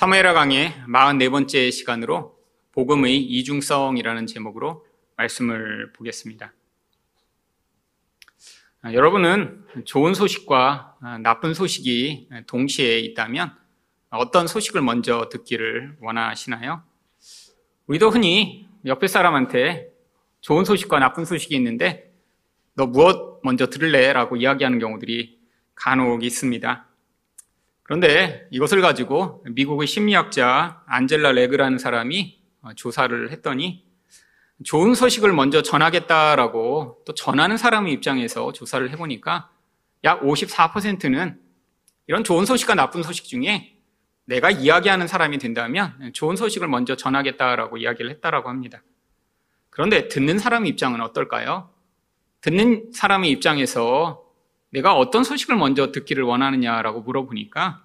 사무엘하 강의 44번째 시간으로 복음의 이중성이라는 제목으로 말씀을 보겠습니다. 아, 여러분은 좋은 소식과 아, 나쁜 소식이 동시에 있다면 어떤 소식을 먼저 듣기를 원하시나요? 우리도 흔히 옆에 사람한테 좋은 소식과 나쁜 소식이 있는데 너 무엇 먼저 들을래? 라고 이야기하는 경우들이 간혹 있습니다. 그런데 이것을 가지고 미국의 심리학자 안젤라 레그라는 사람이 조사를 했더니 좋은 소식을 먼저 전하겠다라고 또 전하는 사람의 입장에서 조사를 해보니까 약 54%는 이런 좋은 소식과 나쁜 소식 중에 내가 이야기하는 사람이 된다면 좋은 소식을 먼저 전하겠다라고 이야기를 했다라고 합니다. 그런데 듣는 사람의 입장은 어떨까요? 듣는 사람의 입장에서 내가 어떤 소식을 먼저 듣기를 원하느냐라고 물어보니까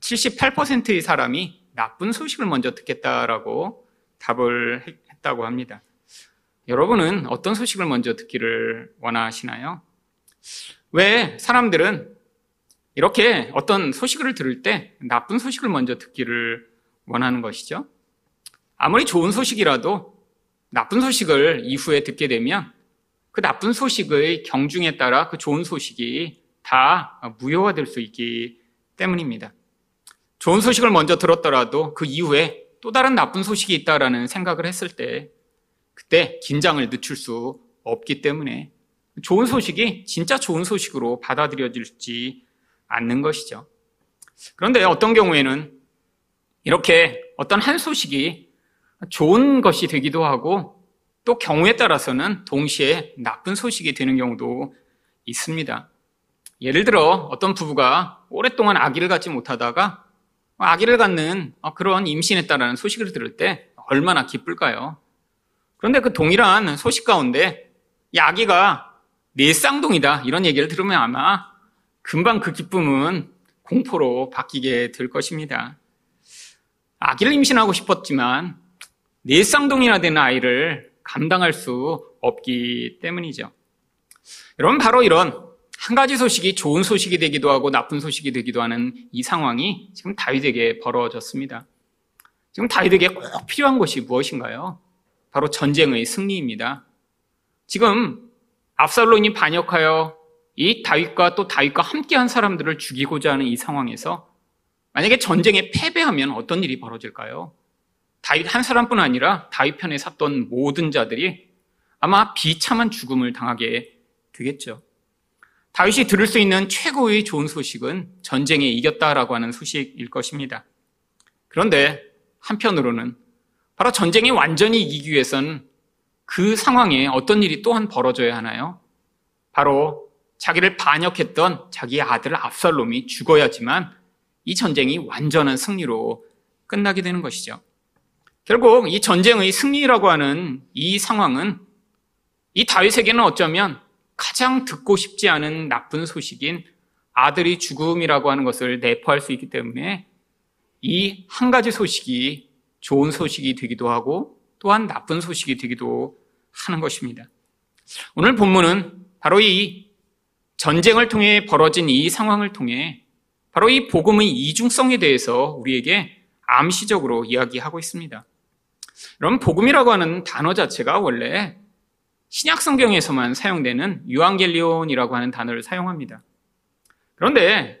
78%의 사람이 나쁜 소식을 먼저 듣겠다라고 답을 했다고 합니다. 여러분은 어떤 소식을 먼저 듣기를 원하시나요? 왜 사람들은 이렇게 어떤 소식을 들을 때 나쁜 소식을 먼저 듣기를 원하는 것이죠? 아무리 좋은 소식이라도 나쁜 소식을 이후에 듣게 되면 그 나쁜 소식의 경중에 따라 그 좋은 소식이 다 무효화될 수 있기 때문입니다. 좋은 소식을 먼저 들었더라도 그 이후에 또 다른 나쁜 소식이 있다라는 생각을 했을 때 그때 긴장을 늦출 수 없기 때문에 좋은 소식이 진짜 좋은 소식으로 받아들여질지 않는 것이죠. 그런데 어떤 경우에는 이렇게 어떤 한 소식이 좋은 것이 되기도 하고 또 경우에 따라서는 동시에 나쁜 소식이 되는 경우도 있습니다. 예를 들어 어떤 부부가 오랫동안 아기를 갖지 못하다가 아기를 갖는 그런 임신했다라는 소식을 들을 때 얼마나 기쁠까요? 그런데 그 동일한 소식 가운데 이 아기가 내 쌍둥이다 이런 얘기를 들으면 아마 금방 그 기쁨은 공포로 바뀌게 될 것입니다. 아기를 임신하고 싶었지만 내 쌍둥이나 되는 아이를 감당할 수 없기 때문이죠. 여러분, 바로 이런 한 가지 소식이 좋은 소식이 되기도 하고 나쁜 소식이 되기도 하는 이 상황이 지금 다윗에게 벌어졌습니다. 지금 다윗에게 꼭 필요한 것이 무엇인가요? 바로 전쟁의 승리입니다. 지금 압살론이 반역하여 이 다윗과 또 다윗과 함께한 사람들을 죽이고자 하는 이 상황에서 만약에 전쟁에 패배하면 어떤 일이 벌어질까요? 다윗 한 사람뿐 아니라 다윗 편에 샀던 모든 자들이 아마 비참한 죽음을 당하게 되겠죠. 다윗이 들을 수 있는 최고의 좋은 소식은 전쟁에 이겼다라고 하는 소식일 것입니다. 그런데 한편으로는 바로 전쟁에 완전히 이기기 위해서는 그 상황에 어떤 일이 또한 벌어져야 하나요? 바로 자기를 반역했던 자기의 아들 압살롬이 죽어야지만 이 전쟁이 완전한 승리로 끝나게 되는 것이죠. 결국 이 전쟁의 승리라고 하는 이 상황은 이 다윗에게는 어쩌면 가장 듣고 싶지 않은 나쁜 소식인 아들이 죽음이라고 하는 것을 내포할 수 있기 때문에 이 한 가지 소식이 좋은 소식이 되기도 하고 또한 나쁜 소식이 되기도 하는 것입니다. 오늘 본문은 바로 이 전쟁을 통해 벌어진 이 상황을 통해 바로 이 복음의 이중성에 대해서 우리에게 암시적으로 이야기하고 있습니다. 여러분, 복음이라고 하는 단어 자체가 원래 신약 성경에서만 사용되는 유앙겔리온이라고 하는 단어를 사용합니다. 그런데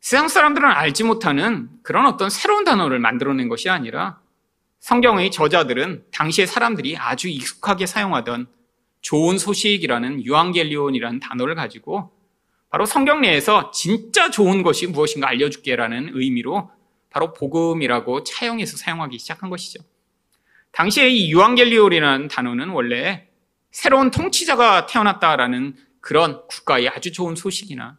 세상 사람들은 알지 못하는 그런 어떤 새로운 단어를 만들어낸 것이 아니라 성경의 저자들은 당시의 사람들이 아주 익숙하게 사용하던 좋은 소식이라는 유앙겔리온이라는 단어를 가지고 바로 성경 내에서 진짜 좋은 것이 무엇인가 알려줄게라는 의미로 바로 복음이라고 차용해서 사용하기 시작한 것이죠. 당시에 이 유앙겔리올이라는 단어는 원래 새로운 통치자가 태어났다라는 그런 국가의 아주 좋은 소식이나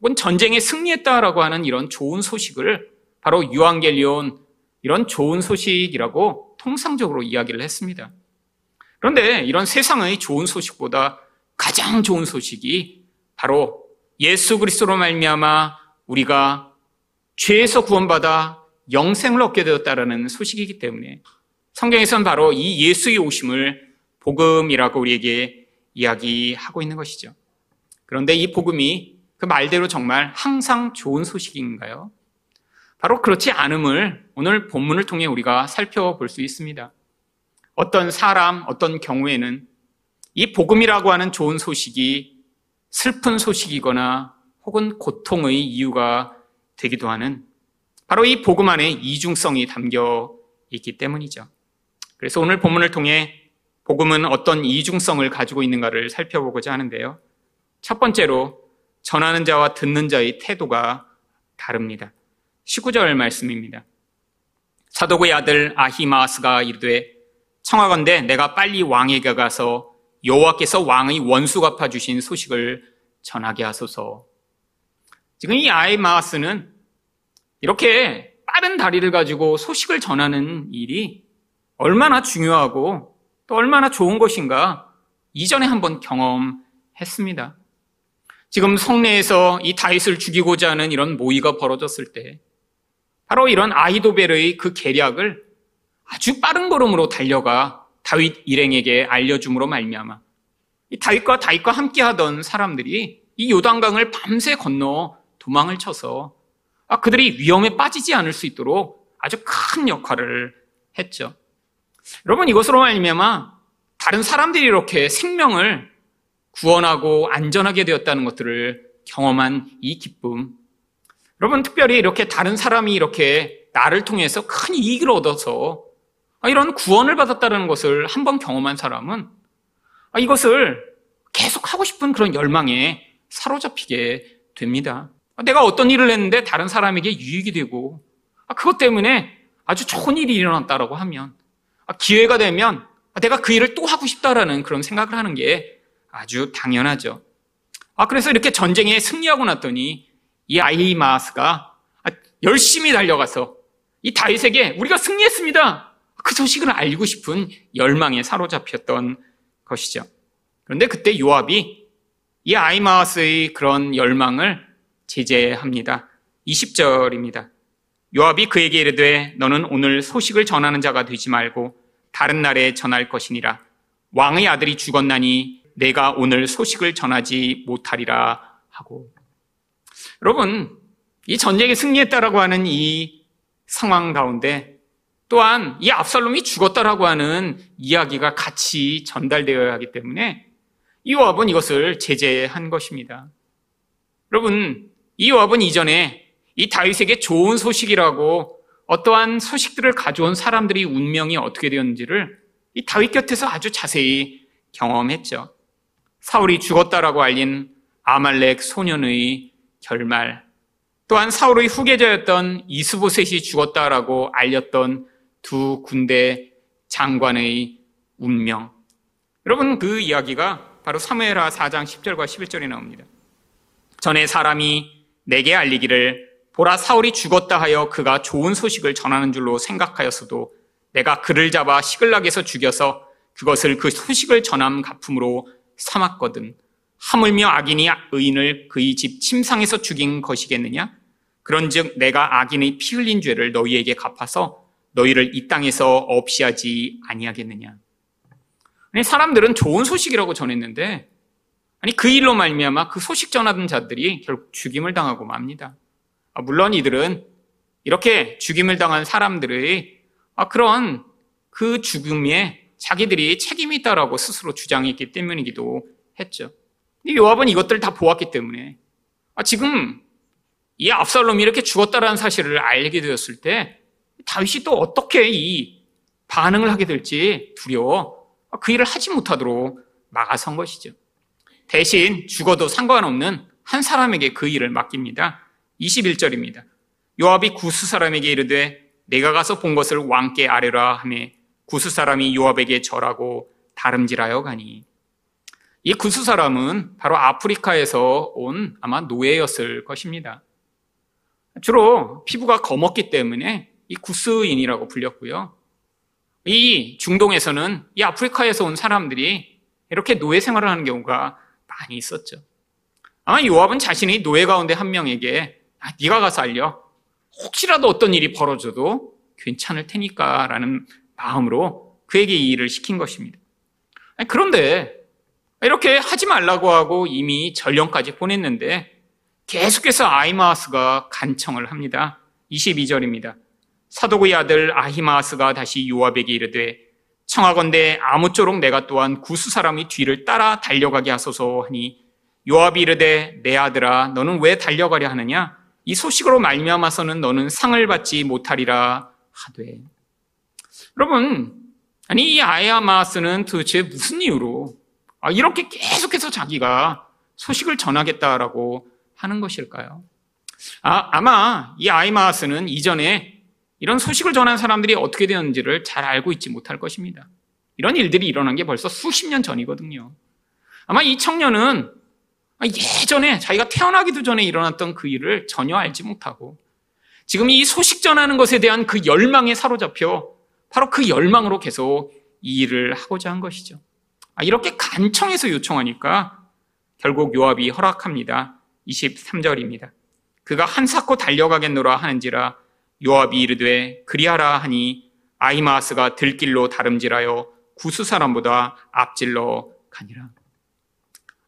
혹은 전쟁에 승리했다라고 하는 이런 좋은 소식을 바로 유앙겔리온 이런 좋은 소식이라고 통상적으로 이야기를 했습니다. 그런데 이런 세상의 좋은 소식보다 가장 좋은 소식이 바로 예수 그리스도로 말미암아 우리가 죄에서 구원받아 영생을 얻게 되었다라는 소식이기 때문에 성경에서는 바로 이 예수의 오심을 복음이라고 우리에게 이야기하고 있는 것이죠. 그런데 이 복음이 그 말대로 정말 항상 좋은 소식인가요? 바로 그렇지 않음을 오늘 본문을 통해 우리가 살펴볼 수 있습니다. 어떤 사람, 어떤 경우에는 이 복음이라고 하는 좋은 소식이 슬픈 소식이거나 혹은 고통의 이유가 되기도 하는 바로 이 복음 안에 이중성이 담겨 있기 때문이죠. 그래서 오늘 본문을 통해 복음은 어떤 이중성을 가지고 있는가를 살펴보고자 하는데요. 첫 번째로 전하는 자와 듣는 자의 태도가 다릅니다. 19절 말씀입니다. 사도구의 아들 아히마스가 이르되 청하건대 내가 빨리 왕에게 가서 여호와께서 왕의 원수 갚아 주신 소식을 전하게 하소서. 지금 이 아히마스는 이렇게 빠른 다리를 가지고 소식을 전하는 일이 얼마나 중요하고 또 얼마나 좋은 것인가 이전에 한번 경험했습니다. 지금 성내에서 이 다윗을 죽이고자 하는 이런 모의가 벌어졌을 때 바로 이런 아이도벨의 그 계략을 아주 빠른 걸음으로 달려가 다윗 일행에게 알려줌으로 말미암아 이 다윗과 다윗과 함께하던 사람들이 이 요단강을 밤새 건너 도망을 쳐서 아, 그들이 위험에 빠지지 않을 수 있도록 아주 큰 역할을 했죠. 여러분 이것으로 말미암아 다른 사람들이 이렇게 생명을 구원하고 안전하게 되었다는 것들을 경험한 이 기쁨. 여러분 특별히 이렇게 다른 사람이 이렇게 나를 통해서 큰 이익을 얻어서 아, 이런 구원을 받았다는 것을 한번 경험한 사람은 아, 이것을 계속 하고 싶은 그런 열망에 사로잡히게 됩니다. 아, 내가 어떤 일을 했는데 다른 사람에게 유익이 되고 그것 때문에 아주 좋은 일이 일어났다라고 하면 기회가 되면 내가 그 일을 또 하고 싶다라는 그런 생각을 하는 게 아주 당연하죠. 아, 그래서 이렇게 전쟁에 승리하고 났더니 이 아이마스가 열심히 달려가서 이 다윗에게 우리가 승리했습니다. 그 소식을 알고 싶은 열망에 사로잡혔던 것이죠. 그런데 그때 요압이 이 아이마스의 그런 열망을 제재합니다. 20절입니다. 요압이 그에게 이르되 너는 오늘 소식을 전하는 자가 되지 말고 다른 날에 전할 것이니라. 왕의 아들이 죽었나니 내가 오늘 소식을 전하지 못하리라 하고. 여러분, 이 전쟁에 승리했다라고 하는 이 상황 가운데 또한 이 압살롬이 죽었다라고 하는 이야기가 같이 전달되어야 하기 때문에 이 요압은 이것을 제재한 것입니다. 여러분, 이 요압은 이전에 이 다윗에게 좋은 소식이라고 어떠한 소식들을 가져온 사람들이 운명이 어떻게 되었는지를 이 다윗 곁에서 아주 자세히 경험했죠. 사울이 죽었다라고 알린 아말렉 소년의 결말, 또한 사울의 후계자였던 이스보셋이 죽었다라고 알렸던 두 군대 장관의 운명. 여러분 그 이야기가 바로 사무엘하 4장 10절과 11절에 나옵니다. 전에 사람이 내게 알리기를 보라 사울이 죽었다 하여 그가 좋은 소식을 전하는 줄로 생각하였어도 내가 그를 잡아 시글락에서 죽여서 그것을 그 소식을 전함 가품으로 삼았거든. 하물며 악인이 의인을 그의 집 침상에서 죽인 것이겠느냐? 그런즉 내가 악인의 피 흘린 죄를 너희에게 갚아서 너희를 이 땅에서 없이 하지 아니하겠느냐? 아니 사람들은 좋은 소식이라고 전했는데 아니 그 일로 말미암아 그 소식 전하던 자들이 결국 죽임을 당하고 맙니다. 아, 물론 이들은 이렇게 죽임을 당한 사람들의 아, 그런 그 죽음에 자기들이 책임이 있다라고 스스로 주장했기 때문이기도 했죠. 요압은 이것들을 다 보았기 때문에 아, 지금 이 압살롬이 이렇게 죽었다라는 사실을 알게 되었을 때 다윗이 또 어떻게 이 반응을 하게 될지 두려워 아, 그 일을 하지 못하도록 막아선 것이죠. 대신 죽어도 상관없는 한 사람에게 그 일을 맡깁니다. 21절입니다. 요압이 구스 사람에게 이르되 내가 가서 본 것을 왕께 아뢰라 하며 구스 사람이 요압에게 절하고 다름질하여 가니 이 구스 사람은 바로 아프리카에서 온 아마 노예였을 것입니다. 주로 피부가 검었기 때문에 이 구스인이라고 불렸고요. 이 중동에서는 이 아프리카에서 온 사람들이 이렇게 노예 생활을 하는 경우가 많이 있었죠. 아마 요압은 자신의 노예 가운데 한 명에게 아, 네가 가서 알려. 혹시라도 어떤 일이 벌어져도 괜찮을 테니까라는 마음으로 그에게 이 일을 시킨 것입니다. 그런데 이렇게 하지 말라고 하고 이미 전령까지 보냈는데 계속해서 아이마스가 간청을 합니다. 22절입니다. 사도구의 아들 아히마스가 다시 요압에게 이르되 청하건대 아무쪼록 내가 또한 구수 사람이 뒤를 따라 달려가게 하소서 하니 요압이 이르되 내 아들아 너는 왜 달려가려 하느냐 이 소식으로 말미암아서는 너는 상을 받지 못하리라 하되 여러분 아니 이 아야마스는 도대체 무슨 이유로 아, 이렇게 계속해서 자기가 소식을 전하겠다라고 하는 것일까요? 아, 아마 이 아이마스는 이전에 이런 소식을 전한 사람들이 어떻게 되었는지를 잘 알고 있지 못할 것입니다. 이런 일들이 일어난 게 벌써 수십 년 전이거든요. 아마 이 청년은 예전에 자기가 태어나기도 전에 일어났던 그 일을 전혀 알지 못하고 지금 이 소식 전하는 것에 대한 그 열망에 사로잡혀 바로 그 열망으로 계속 이 일을 하고자 한 것이죠. 아, 이렇게 간청해서 요청하니까 결국 요압이 허락합니다. 23절입니다. 그가 한사코 달려가겠노라 하는지라 요압이 이르되 그리하라 하니 아이마스가 들길로 다름질하여 구수 사람보다 앞질러 가니라.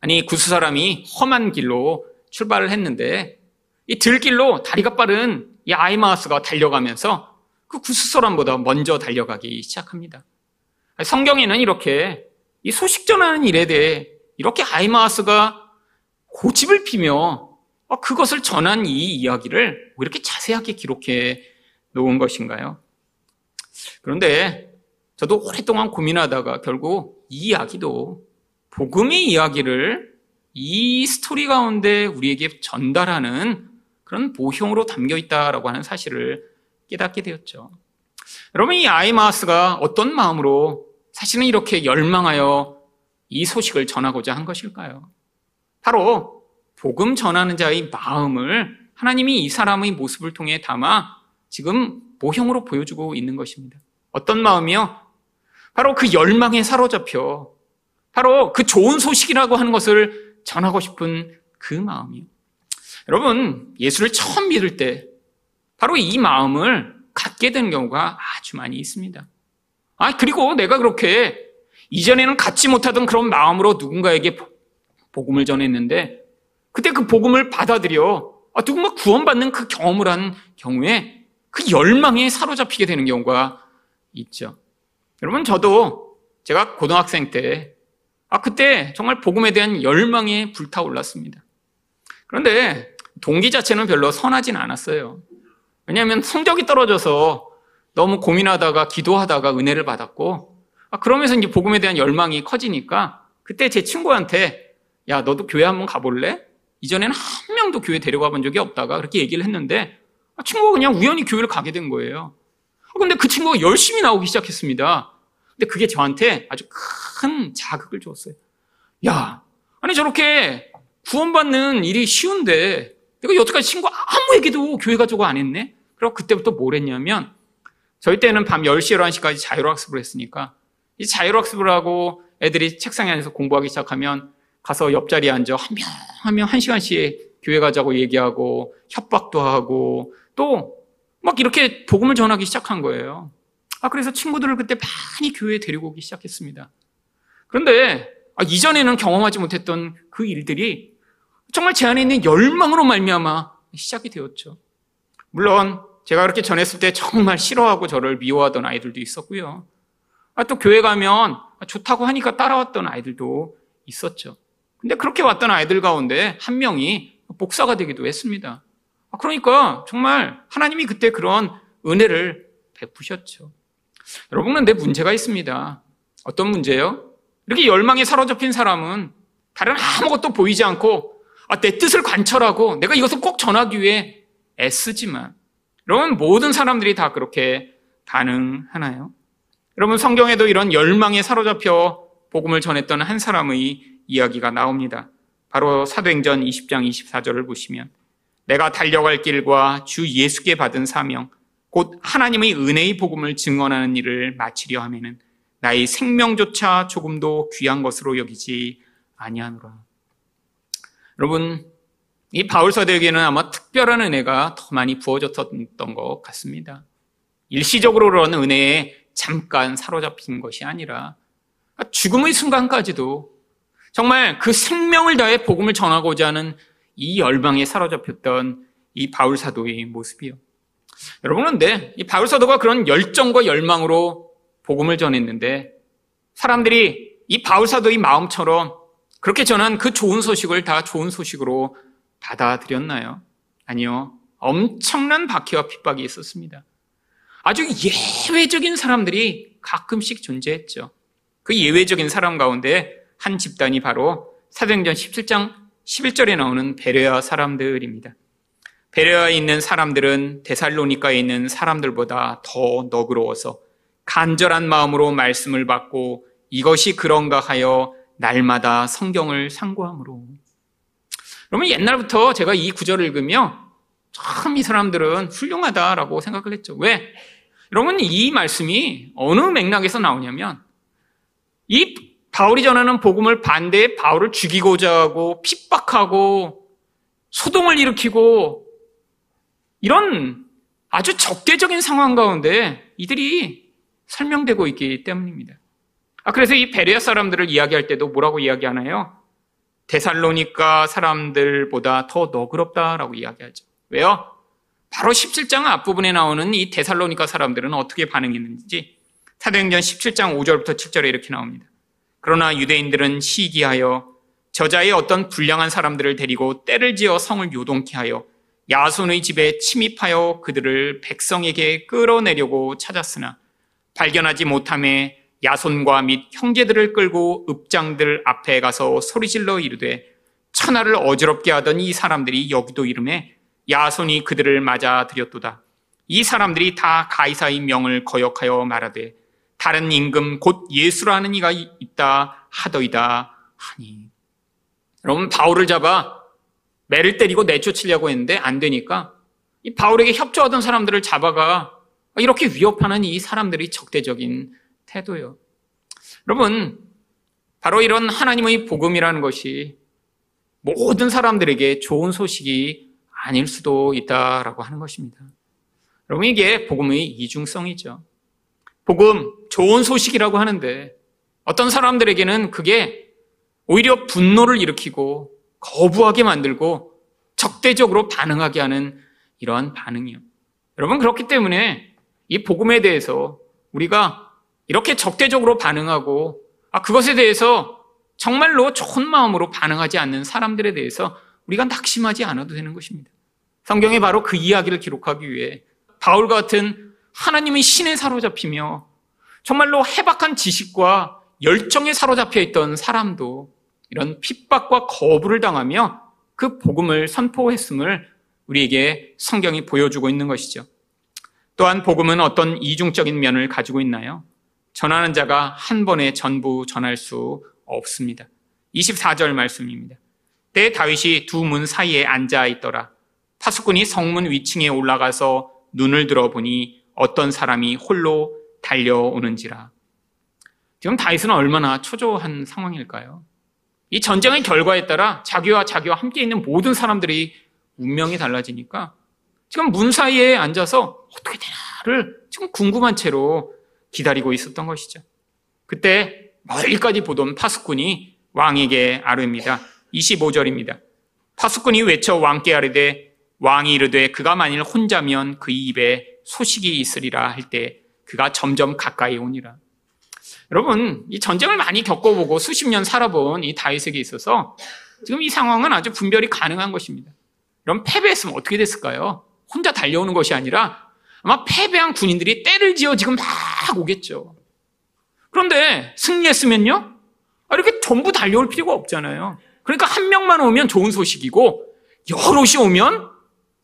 아니 구수 사람이 험한 길로 출발을 했는데 이 들길로 다리가 빠른 이 아이마스가 달려가면서 그 구수 사람보다 먼저 달려가기 시작합니다. 성경에는 이렇게 이 소식 전하는 일에 대해 이렇게 아이마스가 고집을 피며 어, 그것을 전한 이 이야기를 왜 이렇게 자세하게 기록해 놓은 것인가요? 그런데 저도 오랫동안 고민하다가 결국 이 이야기도 복음의 이야기를 이 스토리 가운데 우리에게 전달하는 그런 모형으로 담겨 있다라고 하는 사실을 깨닫게 되었죠. 여러분, 이 아이마스가 어떤 마음으로 사실은 이렇게 열망하여 이 소식을 전하고자 한 것일까요? 바로 복음 전하는 자의 마음을 하나님이 이 사람의 모습을 통해 담아 지금 모형으로 보여주고 있는 것입니다. 어떤 마음이요? 바로 그 열망에 사로잡혀 바로 그 좋은 소식이라고 하는 것을 전하고 싶은 그 마음이요. 여러분, 예수를 처음 믿을 때 바로 이 마음을 갖게 되는 경우가 아주 많이 있습니다. 아, 그리고 내가 그렇게 이전에는 갖지 못하던 그런 마음으로 누군가에게 복음을 전했는데 그때 그 복음을 받아들여 아, 누군가 구원받는 그 경험을 한 경우에 그 열망에 사로잡히게 되는 경우가 있죠. 여러분, 저도 제가 고등학생 때, 아, 그때 정말 복음에 대한 열망에 불타올랐습니다. 그런데 동기 자체는 별로 선하진 않았어요. 왜냐하면 성적이 떨어져서 너무 고민하다가 기도하다가 은혜를 받았고, 아, 그러면서 이제 복음에 대한 열망이 커지니까 그때 제 친구한테 야, 너도 교회 한번 가볼래? 이전에는 한 명도 교회 데려가 본 적이 없다가 그렇게 얘기를 했는데 아, 친구가 그냥 우연히 교회를 가게 된 거예요. 아, 근데 그 친구가 열심히 나오기 시작했습니다. 근데 그게 저한테 아주 큰 자극을 줬어요. 야, 아니 저렇게 구원받는 일이 쉬운데 내가 여태까지 친구 아무 얘기도 교회 가지고 안 했네? 그리고 그때부터 뭘 했냐면 저희 때는 밤 10시, 11시까지 자율학습을 했으니까 이 자율학습을 하고 애들이 책상에 앉아서 공부하기 시작하면 가서 옆자리에 앉아 한 명 한 명 한 시간씩 교회 가자고 얘기하고 협박도 하고 또 막 이렇게 복음을 전하기 시작한 거예요. 아 그래서 친구들을 그때 많이 교회에 데리고 오기 시작했습니다. 그런데 아, 이전에는 경험하지 못했던 그 일들이 정말 제 안에 있는 열망으로 말미암아 시작이 되었죠. 물론 제가 그렇게 전했을 때 정말 싫어하고 저를 미워하던 아이들도 있었고요. 아, 또 교회 가면 좋다고 하니까 따라왔던 아이들도 있었죠. 근데 그렇게 왔던 아이들 가운데 한 명이 복사가 되기도 했습니다. 아, 그러니까 정말 하나님이 그때 그런 은혜를 베푸셨죠. 여러분, 그런데 문제가 있습니다. 어떤 문제요? 이렇게 열망에 사로잡힌 사람은 다른 아무것도 보이지 않고 아, 내 뜻을 관철하고 내가 이것을 꼭 전하기 위해 애쓰지만 여러분 모든 사람들이 다 그렇게 반응하나요? 여러분 성경에도 이런 열망에 사로잡혀 복음을 전했던 한 사람의 이야기가 나옵니다. 바로 사도행전 20장 24절을 보시면 내가 달려갈 길과 주 예수께 받은 사명 곧 하나님의 은혜의 복음을 증언하는 일을 마치려 하면은 나의 생명조차 조금도 귀한 것으로 여기지 아니하노라. 여러분 이 바울 사도에게는 아마 특별한 은혜가 더 많이 부어졌던 것 같습니다. 일시적으로 그런 은혜에 잠깐 사로잡힌 것이 아니라 죽음의 순간까지도 정말 그 생명을 다해 복음을 전하고자 하는 이 열망에 사로잡혔던 이 바울 사도의 모습이요. 여러분, 그런데 이 바울 사도가 그런 열정과 열망으로 복음을 전했는데 사람들이 이 바울 사도의 마음처럼 그렇게 전한 그 좋은 소식을 다 좋은 소식으로 받아들였나요? 아니요. 엄청난 박해와 핍박이 있었습니다. 아주 예외적인 사람들이 가끔씩 존재했죠. 그 예외적인 사람 가운데 한 집단이 바로 사도행전 17장 11절에 나오는 베레아 사람들입니다. 베레아에 있는 사람들은 데살로니카에 있는 사람들보다 더 너그러워서 간절한 마음으로 말씀을 받고 이것이 그런가 하여 날마다 성경을 상고함으로. 그러면 옛날부터 제가 이 구절을 읽으며 참 이 사람들은 훌륭하다라고 생각을 했죠. 왜? 여러분 이 말씀이 어느 맥락에서 나오냐면 이 바울이 전하는 복음을 반대해 바울을 죽이고자 하고 핍박하고 소동을 일으키고 이런 아주 적대적인 상황 가운데 이들이 설명되고 있기 때문입니다. 아, 그래서 이 베레아 사람들을 이야기할 때도 뭐라고 이야기하나요? 데살로니까 사람들보다 더 너그럽다라고 이야기하죠. 왜요? 바로 17장 앞부분에 나오는 이 데살로니까 사람들은 어떻게 반응했는지 사도행전 17장 5절부터 7절에 이렇게 나옵니다. 그러나 유대인들은 시기하여 저자의 어떤 불량한 사람들을 데리고 때를 지어 성을 요동케 하여 야손의 집에 침입하여 그들을 백성에게 끌어내려고 찾았으나 발견하지 못함에 야손과 및 형제들을 끌고 읍장들 앞에 가서 소리질러 이르되 천하를 어지럽게 하던 이 사람들이 여기도 이름에 야손이 그들을 맞아 들였도다. 이 사람들이 다 가이사의 명을 거역하여 말하되 다른 임금 곧 예수라는 이가 있다 하더이다 하니. 여러분 바울을 잡아 매를 때리고 내쫓으려고 했는데 안 되니까 이 바울에게 협조하던 사람들을 잡아가 이렇게 위협하는 이 사람들이 적대적인 태도요. 여러분, 바로 이런 하나님의 복음이라는 것이 모든 사람들에게 좋은 소식이 아닐 수도 있다라고 하는 것입니다. 여러분, 이게 복음의 이중성이죠. 복음, 좋은 소식이라고 하는데 어떤 사람들에게는 그게 오히려 분노를 일으키고 거부하게 만들고 적대적으로 반응하게 하는 이러한 반응이요. 여러분, 그렇기 때문에 이 복음에 대해서 우리가 이렇게 적대적으로 반응하고 아, 그것에 대해서 정말로 좋은 마음으로 반응하지 않는 사람들에 대해서 우리가 낙심하지 않아도 되는 것입니다. 성경에 바로 그 이야기를 기록하기 위해 바울 같은 하나님의 신에 사로잡히며 정말로 해박한 지식과 열정에 사로잡혀 있던 사람도 이런 핍박과 거부를 당하며 그 복음을 선포했음을 우리에게 성경이 보여주고 있는 것이죠. 또한 복음은 어떤 이중적인 면을 가지고 있나요? 전하는 자가 한 번에 전부 전할 수 없습니다. 24절 말씀입니다. 때 다윗이 두 문 사이에 앉아 있더라. 파수꾼이 성문 위층에 올라가서 눈을 들어보니 어떤 사람이 홀로 달려오는지라. 지금 다윗은 얼마나 초조한 상황일까요? 이 전쟁의 결과에 따라 자기와 자기와 함께 있는 모든 사람들이 운명이 달라지니까 지금 문 사이에 앉아서 어떻게 되나를 지금 궁금한 채로 기다리고 있었던 것이죠. 그때 멀리까지 보던 파수꾼이 왕에게 아뢰입니다. 25절입니다. 파수꾼이 외쳐 왕께 아뢰되 왕이 이르되 그가 만일 혼자면 그 입에 소식이 있으리라 할 때 그가 점점 가까이 오니라. 여러분, 이 전쟁을 많이 겪어보고 수십 년 살아본 이 다윗에게 있어서 지금 이 상황은 아주 분별이 가능한 것입니다. 그럼 패배했으면 어떻게 됐을까요? 혼자 달려오는 것이 아니라 아마 패배한 군인들이 때를 지어 지금 막 오겠죠. 그런데 승리했으면요? 아, 이렇게 전부 달려올 필요가 없잖아요. 그러니까 한 명만 오면 좋은 소식이고 여럿이 오면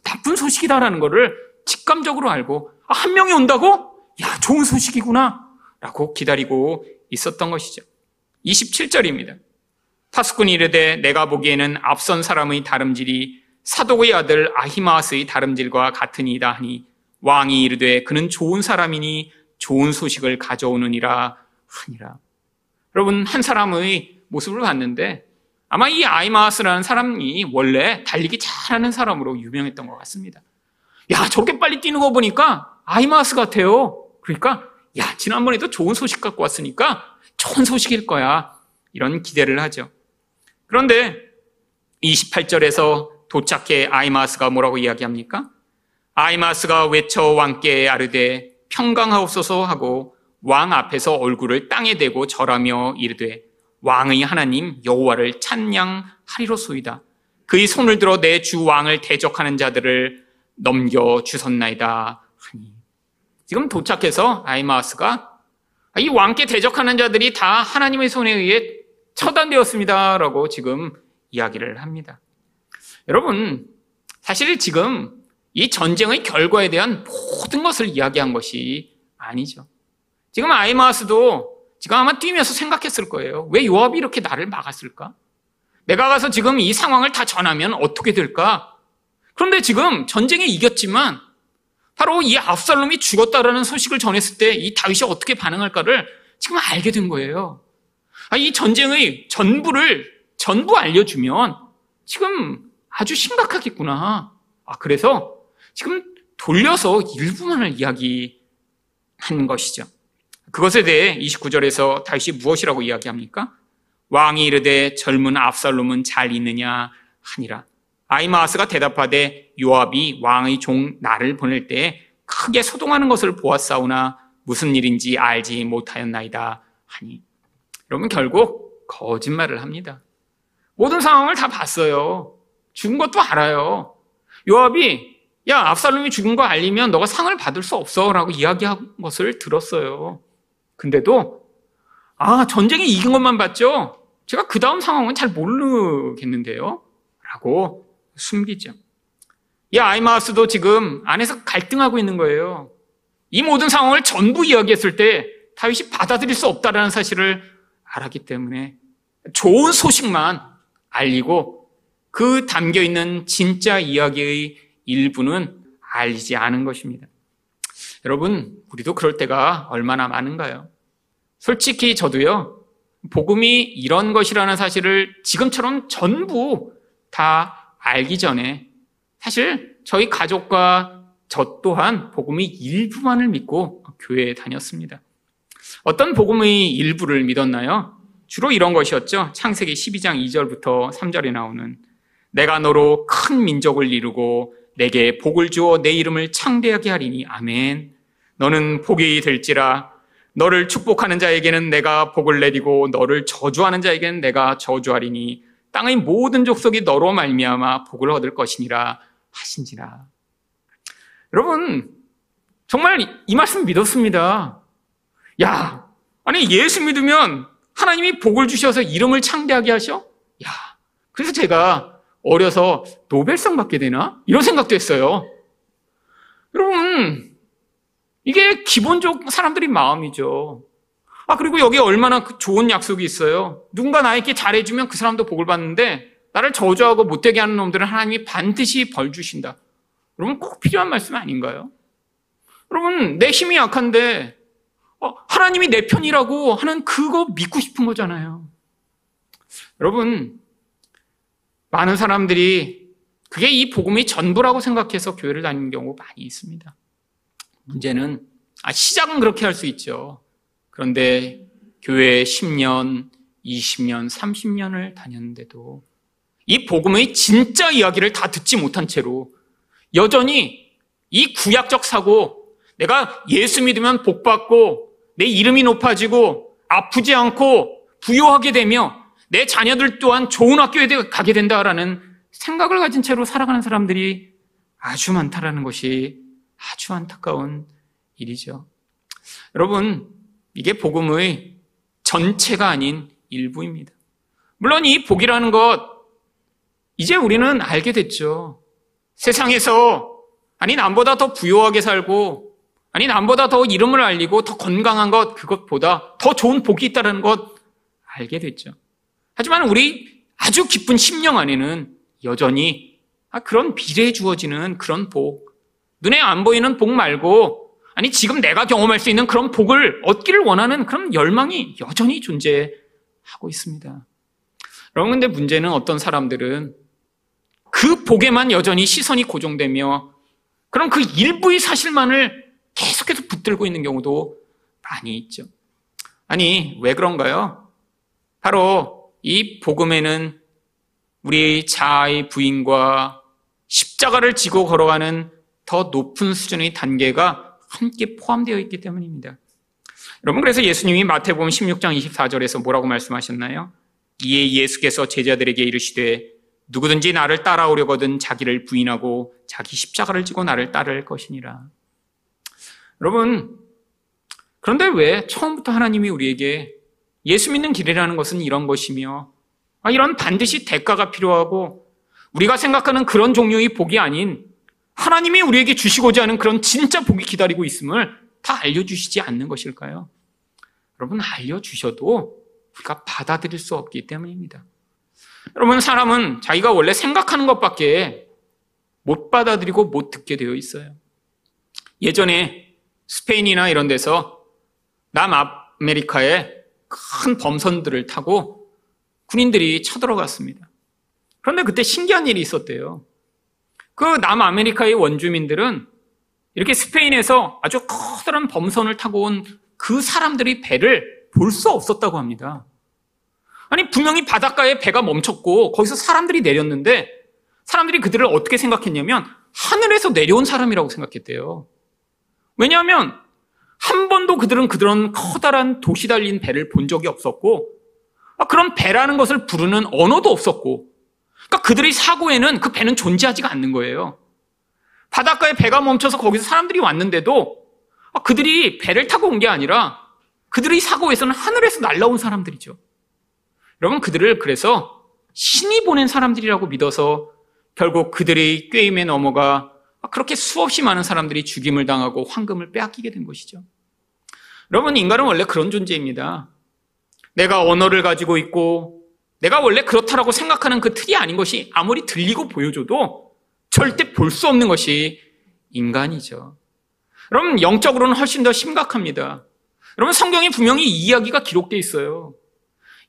나쁜 소식이다라는 것을 직감적으로 알고 아, 한 명이 온다고? 야, 좋은 소식이구나. 라고 기다리고 있었던 것이죠. 27절입니다. 파수꾼이 이르되 내가 보기에는 앞선 사람의 다름질이 사독의 아들 아히마스의 다름질과 같으니이다 하니 왕이 이르되 그는 좋은 사람이니 좋은 소식을 가져오느니라 하니라. 여러분 한 사람의 모습을 봤는데 아마 이 아이마스라는 사람이 원래 달리기 잘하는 사람으로 유명했던 것 같습니다. 야 저렇게 빨리 뛰는 거 보니까 아이마스 같아요. 그러니까 야 지난번에도 좋은 소식 갖고 왔으니까 좋은 소식일 거야. 이런 기대를 하죠. 그런데 28절에서 도착해 아이마스가 뭐라고 이야기합니까? 아이마스가 외쳐 왕께 아르되 평강하옵소서 하고 왕 앞에서 얼굴을 땅에 대고 절하며 이르되 왕의 하나님 여호와를 찬양하리로소이다. 그의 손을 들어 내 주 왕을 대적하는 자들을 넘겨 주셨나이다 하니 지금 도착해서 아이마스가 이 왕께 대적하는 자들이 다 하나님의 손에 의해 처단되었습니다라고 지금 이야기를 합니다. 여러분 사실 지금 이 전쟁의 결과에 대한 모든 것을 이야기한 것이 아니죠. 지금 아이마스도 지금 아마 뛰면서 생각했을 거예요. 왜 요압이 이렇게 나를 막았을까? 내가 가서 지금 이 상황을 다 전하면 어떻게 될까? 그런데 지금 전쟁에 이겼지만 바로 이 압살롬이 죽었다라는 소식을 전했을 때 이 다윗이 어떻게 반응할까를 지금 알게 된 거예요. 아, 이 전쟁의 전부를 전부 알려주면 지금 아주 심각하겠구나. 아, 그래서 지금 돌려서 일부만을 이야기한 것이죠. 그것에 대해 29절에서 다윗이 무엇이라고 이야기합니까? 왕이 이르되 젊은 압살롬은 잘 있느냐 하니라. 아이마스가 대답하되 요압이 왕의 종 나를 보낼 때 크게 소동하는 것을 보았사오나 무슨 일인지 알지 못하였나이다 하니. 여러분 결국 거짓말을 합니다. 모든 상황을 다 봤어요. 죽은 것도 알아요. 요압이 야 압살롬이 죽은 거 알리면 너가 상을 받을 수 없어라고 이야기한 것을 들었어요. 근데도 아 전쟁에 이긴 것만 봤죠. 제가 그 다음 상황은 잘 모르겠는데요. 라고 숨기죠. 이 아이마스도 지금 안에서 갈등하고 있는 거예요. 이 모든 상황을 전부 이야기했을 때 다윗이 받아들일 수 없다라는 사실을 알았기 때문에 좋은 소식만 알리고 그 담겨 있는 진짜 이야기의 일부는 알리지 않은 것입니다. 여러분, 우리도 그럴 때가 얼마나 많은가요? 솔직히 저도요, 복음이 이런 것이라는 사실을 지금처럼 전부 다 알기 전에 사실 저희 가족과 저 또한 복음의 일부만을 믿고 교회에 다녔습니다. 어떤 복음의 일부를 믿었나요? 주로 이런 것이었죠. 창세기 12장 2절부터 3절에 나오는 내가 너로 큰 민족을 이루고 내게 복을 주어 내 이름을 창대하게 하리니 아멘. 너는 복이 될지라 너를 축복하는 자에게는 내가 복을 내리고 너를 저주하는 자에게는 내가 저주하리니 땅의 모든 족속이 너로 말미암아 복을 얻을 것이니라 하신지라. 여러분 정말 이 말씀 믿었습니다. 야, 아니 예수 믿으면 하나님이 복을 주셔서 이름을 창대하게 하셔? 야, 그래서 제가 어려서 노벨상 받게 되나? 이런 생각도 했어요. 여러분, 이게 기본적 사람들이 마음이죠. 아, 그리고 여기 얼마나 그 좋은 약속이 있어요. 누군가 나에게 잘해주면 그 사람도 복을 받는데, 나를 저주하고 못되게 하는 놈들은 하나님이 반드시 벌 주신다. 여러분, 꼭 필요한 말씀 아닌가요? 여러분, 내 힘이 약한데, 어, 하나님이 내 편이라고 하는 그거 믿고 싶은 거잖아요. 여러분, 많은 사람들이 그게 이 복음이 전부라고 생각해서 교회를 다니는 경우가 많이 있습니다. 문제는 아, 시작은 그렇게 할 수 있죠. 그런데 교회 10년, 20년, 30년을 다녔는데도 이 복음의 진짜 이야기를 다 듣지 못한 채로 여전히 이 구약적 사고 내가 예수 믿으면 복 받고 내 이름이 높아지고 아프지 않고 부유하게 되며 내 자녀들 또한 좋은 학교에 가게 된다라는 생각을 가진 채로 살아가는 사람들이 아주 많다라는 것이 아주 안타까운 일이죠. 여러분, 이게 복음의 전체가 아닌 일부입니다. 물론 이 복이라는 것, 이제 우리는 알게 됐죠. 세상에서, 아니, 남보다 더 부유하게 살고, 아니, 남보다 더 이름을 알리고 더 건강한 것, 그것보다 더 좋은 복이 있다는 것 알게 됐죠. 하지만 우리 아주 기쁜 심령 안에는 여전히 아, 그런 비례에 주어지는 그런 복, 눈에 안 보이는 복 말고 아니 지금 내가 경험할 수 있는 그런 복을 얻기를 원하는 그런 열망이 여전히 존재하고 있습니다. 여러분 근데 문제는 어떤 사람들은 그 복에만 여전히 시선이 고정되며 그럼 그 일부의 사실만을 계속해서 붙들고 있는 경우도 많이 있죠. 아니 왜 그런가요? 바로 이 복음에는 우리 자아의 부인과 십자가를 지고 걸어가는 더 높은 수준의 단계가 함께 포함되어 있기 때문입니다. 여러분 그래서 예수님이 마태복음 16장 24절에서 뭐라고 말씀하셨나요? 이에 예수께서 제자들에게 이르시되 누구든지 나를 따라오려거든 자기를 부인하고 자기 십자가를 지고 나를 따를 것이니라. 여러분 그런데 왜 처음부터 하나님이 우리에게 예수 믿는 길이라는 것은 이런 것이며 아, 이런 반드시 대가가 필요하고 우리가 생각하는 그런 종류의 복이 아닌 하나님이 우리에게 주시고자 하는 그런 진짜 복이 기다리고 있음을 다 알려주시지 않는 것일까요? 여러분, 알려주셔도 우리가 받아들일 수 없기 때문입니다. 여러분, 사람은 자기가 원래 생각하는 것밖에 못 받아들이고 못 듣게 되어 있어요. 예전에 스페인이나 이런 데서 남아메리카에 큰 범선들을 타고 군인들이 쳐들어갔습니다. 그런데 그때 신기한 일이 있었대요. 그 남아메리카의 원주민들은 이렇게 스페인에서 아주 커다란 범선을 타고 온 그 사람들의 배를 볼 수 없었다고 합니다. 아니, 분명히 바닷가에 배가 멈췄고 거기서 사람들이 내렸는데 사람들이 그들을 어떻게 생각했냐면 하늘에서 내려온 사람이라고 생각했대요. 왜냐하면 한 번도 그들은 그런 커다란 도시 달린 배를 본 적이 없었고 아, 그런 배라는 것을 부르는 언어도 없었고 그러니까 그들의 사고에는 그 배는 존재하지가 않는 거예요. 바닷가에 배가 멈춰서 거기서 사람들이 왔는데도 아, 그들이 배를 타고 온 게 아니라 그들의 사고에서는 하늘에서 날라온 사람들이죠. 여러분 그들을 그래서 신이 보낸 사람들이라고 믿어서 결국 그들의 꾀임에 넘어가 그렇게 수없이 많은 사람들이 죽임을 당하고 황금을 빼앗기게 된 것이죠. 여러분, 인간은 원래 그런 존재입니다. 내가 언어를 가지고 있고, 내가 원래 그렇다라고 생각하는 그 틀이 아닌 것이 아무리 들리고 보여줘도 절대 볼 수 없는 것이 인간이죠. 여러분, 영적으로는 훨씬 더 심각합니다. 여러분, 성경에 분명히 이 이야기가 기록되어 있어요.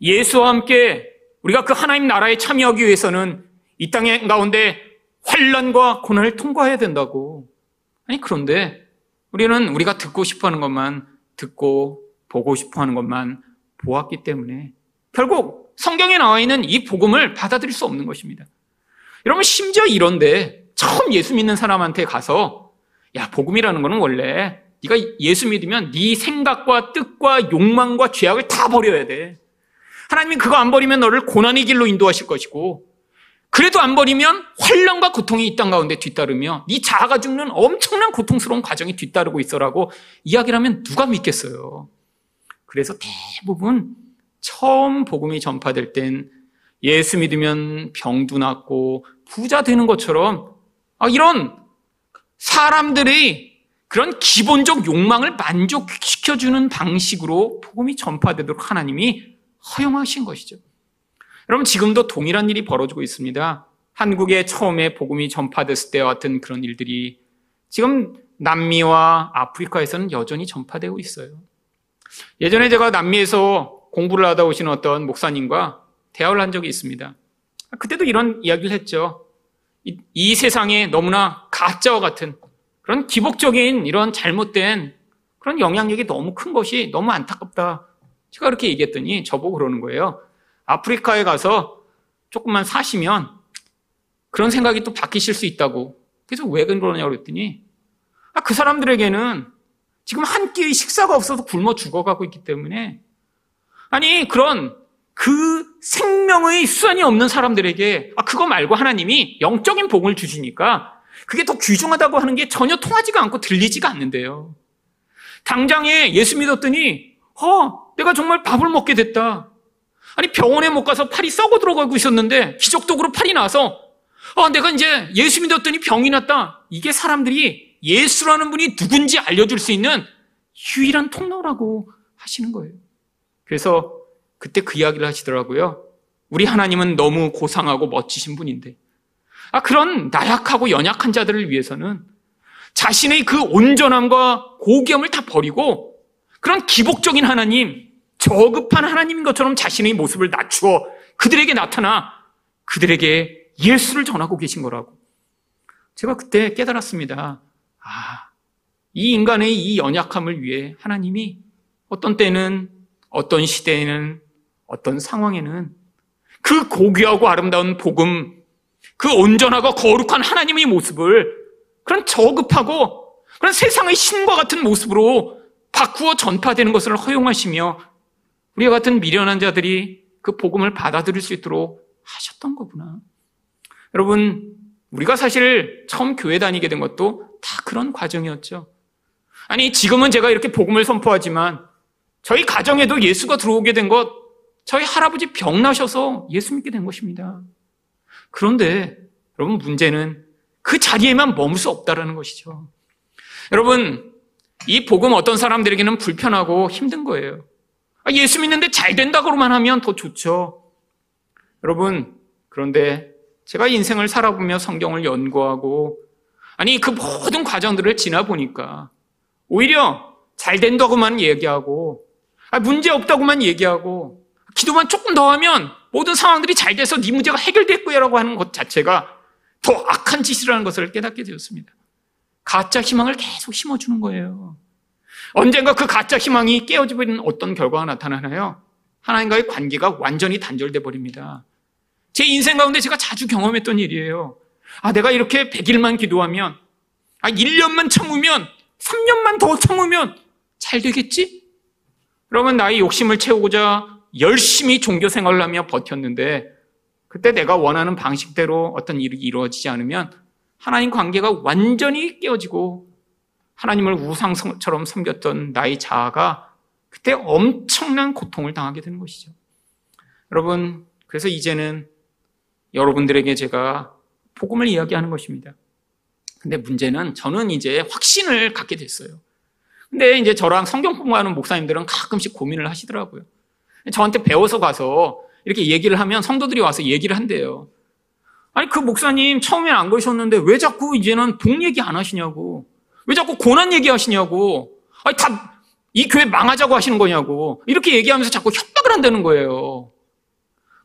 예수와 함께 우리가 그 하나님 나라에 참여하기 위해서는 이땅 가운데 환란과 고난을 통과해야 된다고. 아니, 그런데 우리는 우리가 듣고 싶어 하는 것만 듣고 보고 싶어 하는 것만 보았기 때문에 결국 성경에 나와 있는 이 복음을 받아들일 수 없는 것입니다. 여러분 심지어 이런데 처음 예수 믿는 사람한테 가서 야 복음이라는 거는 원래 네가 예수 믿으면 네 생각과 뜻과 욕망과 죄악을 다 버려야 돼. 하나님이 그거 안 버리면 너를 고난의 길로 인도하실 것이고 그래도 안 버리면 환란과 고통이 이 땅 가운데 뒤따르며 네 자아가 죽는 엄청난 고통스러운 과정이 뒤따르고 있어라고 이야기를 하면 누가 믿겠어요. 그래서 대부분 처음 복음이 전파될 땐 예수 믿으면 병도 낫고 부자 되는 것처럼 아, 이런 사람들의 그런 기본적 욕망을 만족시켜주는 방식으로 복음이 전파되도록 하나님이 허용하신 것이죠. 여러분 지금도 동일한 일이 벌어지고 있습니다. 한국에 처음에 복음이 전파됐을 때와 같은 그런 일들이 지금 남미와 아프리카에서는 여전히 전파되고 있어요. 예전에 제가 남미에서 공부를 하다 오신 어떤 목사님과 대화를 한 적이 있습니다. 그때도 이런 이야기를 했죠. 이, 이 세상에 너무나 가짜와 같은 그런 기복적인 이런 잘못된 그런 영향력이 너무 큰 것이 너무 안타깝다. 제가 그렇게 얘기했더니 저보고 그러는 거예요. 아프리카에 가서 조금만 사시면 그런 생각이 또 바뀌실 수 있다고. 그래서 왜 그러냐고 그랬더니 아, 그 사람들에게는 지금 한 끼의 식사가 없어서 굶어 죽어가고 있기 때문에 아니 그런 그 생명의 수단이 없는 사람들에게 아, 그거 말고 하나님이 영적인 복을 주시니까 그게 더 귀중하다고 하는 게 전혀 통하지가 않고 들리지가 않는데요. 당장에 예수 믿었더니 어, 내가 정말 밥을 먹게 됐다. 아니 병원에 못 가서 팔이 썩어 들어가고 있었는데 기적적으로 팔이 나서 아 내가 이제 예수 믿었더니 병이 났다. 이게 사람들이 예수라는 분이 누군지 알려줄 수 있는 유일한 통로라고 하시는 거예요. 그래서 그때 그 이야기를 하시더라고요. 우리 하나님은 너무 고상하고 멋지신 분인데 아 그런 나약하고 연약한 자들을 위해서는 자신의 그 온전함과 고귀함을 다 버리고 그런 기복적인 하나님 저급한 하나님인 것처럼 자신의 모습을 낮추어 그들에게 나타나 그들에게 예수를 전하고 계신 거라고. 제가 그때 깨달았습니다. 아, 이 인간의 이 연약함을 위해 하나님이 어떤 때는, 어떤 시대에는, 어떤 상황에는 그 고귀하고 아름다운 복음, 그 온전하고 거룩한 하나님의 모습을 그런 저급하고 그런 세상의 신과 같은 모습으로 바꾸어 전파되는 것을 허용하시며 우리와 같은 미련한 자들이 그 복음을 받아들일 수 있도록 하셨던 거구나. 여러분, 우리가 사실 처음 교회 다니게 된 것도 다 그런 과정이었죠. 아니, 지금은 제가 이렇게 복음을 선포하지만 저희 가정에도 예수가 들어오게 된 것, 저희 할아버지 병 나셔서 예수 믿게 된 것입니다. 그런데 여러분 문제는 그 자리에만 머물 수 없다라는 것이죠. 여러분, 이 복음 어떤 사람들에게는 불편하고 힘든 거예요. 아, 예수 믿는데 잘 된다고만 하면 더 좋죠. 여러분, 그런데 제가 인생을 살아보며 성경을 연구하고, 아니, 그 모든 과정들을 지나 보니까, 오히려 잘 된다고만 얘기하고, 아, 문제 없다고만 얘기하고, 기도만 조금 더 하면 모든 상황들이 잘 돼서 네 문제가 해결됐고요라고 하는 것 자체가 더 악한 짓이라는 것을 깨닫게 되었습니다. 가짜 희망을 계속 심어주는 거예요. 언젠가 그 가짜 희망이 깨어지면 어떤 결과가 나타나나요? 하나님과의 관계가 완전히 단절돼 버립니다. 제 인생 가운데 제가 자주 경험했던 일이에요. 아, 내가 이렇게 100일만 기도하면, 아, 1년만 참으면, 3년만 더 참으면 잘 되겠지? 그러면 나의 욕심을 채우고자 열심히 종교 생활을 하며 버텼는데, 그때 내가 원하는 방식대로 어떤 일이 이루어지지 않으면 하나님 관계가 완전히 깨어지고 하나님을 우상처럼 섬겼던 나의 자아가 그때 엄청난 고통을 당하게 되는 것이죠. 여러분, 그래서 이제는 여러분들에게 제가 복음을 이야기하는 것입니다. 근데 문제는 저는 이제 확신을 갖게 됐어요. 근데 이제 저랑 성경 공부하는 목사님들은 가끔씩 고민을 하시더라고요. 저한테 배워서 가서 이렇게 얘기를 하면 성도들이 와서 얘기를 한대요. 아니, 그 목사님 처음엔 안 그러셨는데 왜 자꾸 이제는 복 얘기 안 하시냐고. 왜 자꾸 고난 얘기 하시냐고. 아니, 다 이 교회 망하자고 하시는 거냐고. 이렇게 얘기하면서 자꾸 협박을 한다는 거예요.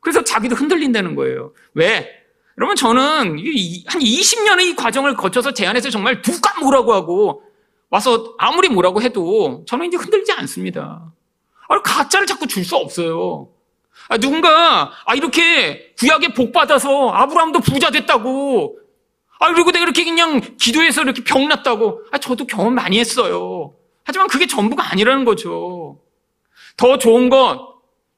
그래서 자기도 흔들린다는 거예요. 왜? 여러분, 저는 한 20년의 이 과정을 거쳐서 제 안에서 정말 누가 뭐라고 하고 와서 아무리 뭐라고 해도 저는 이제 흔들지 않습니다. 아, 가짜를 자꾸 줄 수 없어요. 아, 누군가, 아, 이렇게 구약에 복 받아서 아브라함도 부자 됐다고. 아, 그리고 내가 이렇게 그냥 기도해서 이렇게 병 났다고. 아, 저도 경험 많이 했어요. 하지만 그게 전부가 아니라는 거죠. 더 좋은 건,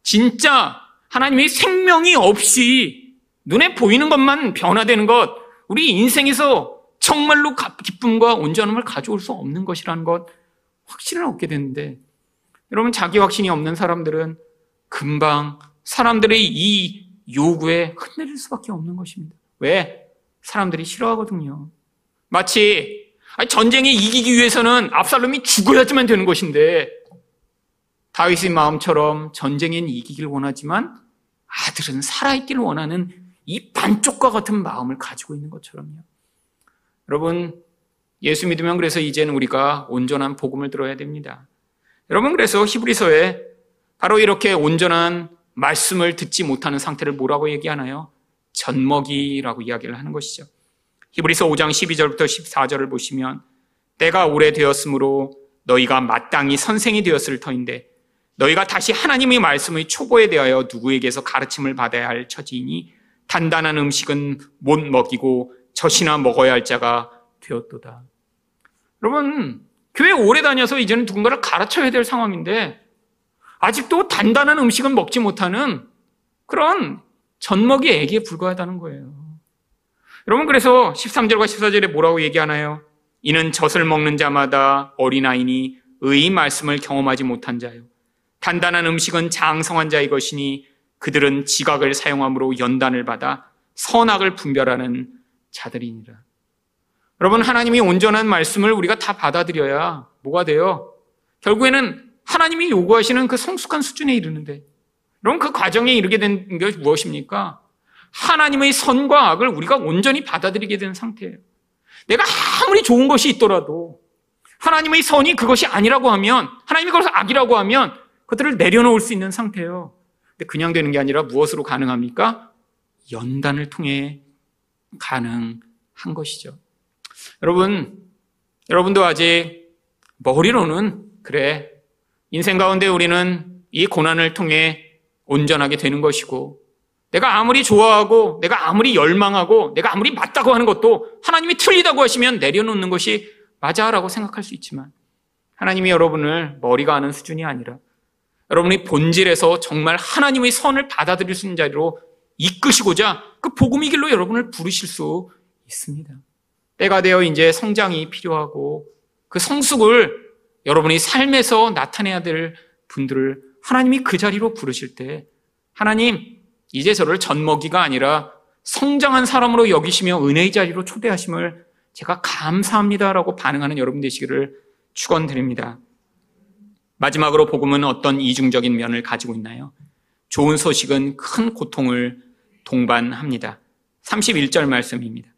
진짜 하나님의 생명이 없이 눈에 보이는 것만 변화되는 것, 우리 인생에서 정말로 기쁨과 온전함을 가져올 수 없는 것이라는 것, 확신을 얻게 되는데, 여러분, 자기 확신이 없는 사람들은 금방 사람들의 이 요구에 흔들릴 수밖에 없는 것입니다. 왜? 사람들이 싫어하거든요. 마치 전쟁에 이기기 위해서는 압살롬이 죽어야지만 되는 것인데 다윗의 마음처럼 전쟁엔 이기길 원하지만 아들은 살아있기를 원하는 이 반쪽과 같은 마음을 가지고 있는 것처럼요. 여러분, 예수 믿으면 그래서 이제는 우리가 온전한 복음을 들어야 됩니다. 여러분, 그래서 히브리서에 바로 이렇게 온전한 말씀을 듣지 못하는 상태를 뭐라고 얘기하나요? 젖먹이라고 이야기를 하는 것이죠. 히브리서 5장 12절부터 14절을 보시면 때가 오래되었으므로 너희가 마땅히 선생이 되었을 터인데 너희가 다시 하나님의 말씀의 초보에 대하여 누구에게서 가르침을 받아야 할 처지이니 단단한 음식은 못 먹이고 젖이나 먹어야 할 자가 되었도다. 여러분, 교회 오래 다녀서 이제는 누군가를 가르쳐야 될 상황인데 아직도 단단한 음식은 먹지 못하는 그런 젖먹이 애기에 불과하다는 거예요. 여러분, 그래서 13절과 14절에 뭐라고 얘기하나요? 이는 젖을 먹는 자마다 어린아이니 의 말씀을 경험하지 못한 자요. 단단한 음식은 장성한 자의 것이니 그들은 지각을 사용함으로 연단을 받아 선악을 분별하는 자들이니라. 여러분, 하나님이 온전한 말씀을 우리가 다 받아들여야 뭐가 돼요? 결국에는 하나님이 요구하시는 그 성숙한 수준에 이르는데, 여러분, 그 과정에 이르게 된 게 무엇입니까? 하나님의 선과 악을 우리가 온전히 받아들이게 된 상태예요. 내가 아무리 좋은 것이 있더라도 하나님의 선이 그것이 아니라고 하면, 하나님이 그것을 악이라고 하면 그들을 내려놓을 수 있는 상태예요. 근데 그냥 되는 게 아니라 무엇으로 가능합니까? 연단을 통해 가능한 것이죠. 여러분, 여러분도 아직 머리로는 그래. 인생 가운데 우리는 이 고난을 통해 온전하게 되는 것이고 내가 아무리 좋아하고, 내가 아무리 열망하고, 내가 아무리 맞다고 하는 것도 하나님이 틀리다고 하시면 내려놓는 것이 맞아라고 생각할 수 있지만, 하나님이 여러분을 머리가 하는 수준이 아니라, 여러분이 본질에서 정말 하나님의 선을 받아들일 수 있는 자리로 이끄시고자 그 복음의 길로 여러분을 부르실 수 있습니다. 때가 되어 이제 성장이 필요하고 그 성숙을 여러분이 삶에서 나타내야 될 분들을 하나님이 그 자리로 부르실 때 하나님 이제 저를 젖먹이가 아니라 성장한 사람으로 여기시며 은혜의 자리로 초대하심을 제가 감사합니다라고 반응하는 여러분 되시기를 축원드립니다. 마지막으로 복음은 어떤 이중적인 면을 가지고 있나요? 좋은 소식은 큰 고통을 동반합니다. 31절 말씀입니다.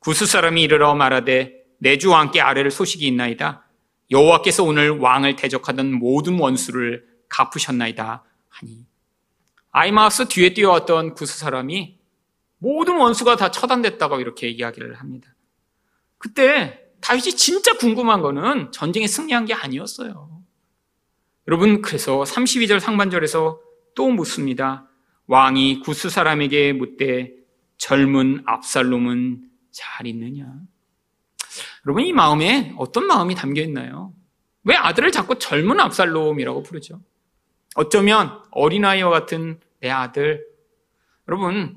구스 사람이 이르러 말하되 내 주와 함께 아래를 소식이 있나이다. 여호와께서 오늘 왕을 대적하던 모든 원수를 갚으셨나이다 하니 아이마우스 뒤에 뛰어왔던 구스 사람이 모든 원수가 다 처단됐다고 이렇게 이야기를 합니다. 그때 다윗이 진짜 궁금한 거는 전쟁에 승리한 게 아니었어요. 여러분, 그래서 32절 상반절에서 또 묻습니다. 왕이 구스 사람에게 묻되 젊은 압살롬은 잘 있느냐? 여러분, 이 마음에 어떤 마음이 담겨 있나요? 왜 아들을 자꾸 젊은 압살롬이라고 부르죠? 어쩌면 어린아이와 같은 내 아들. 여러분,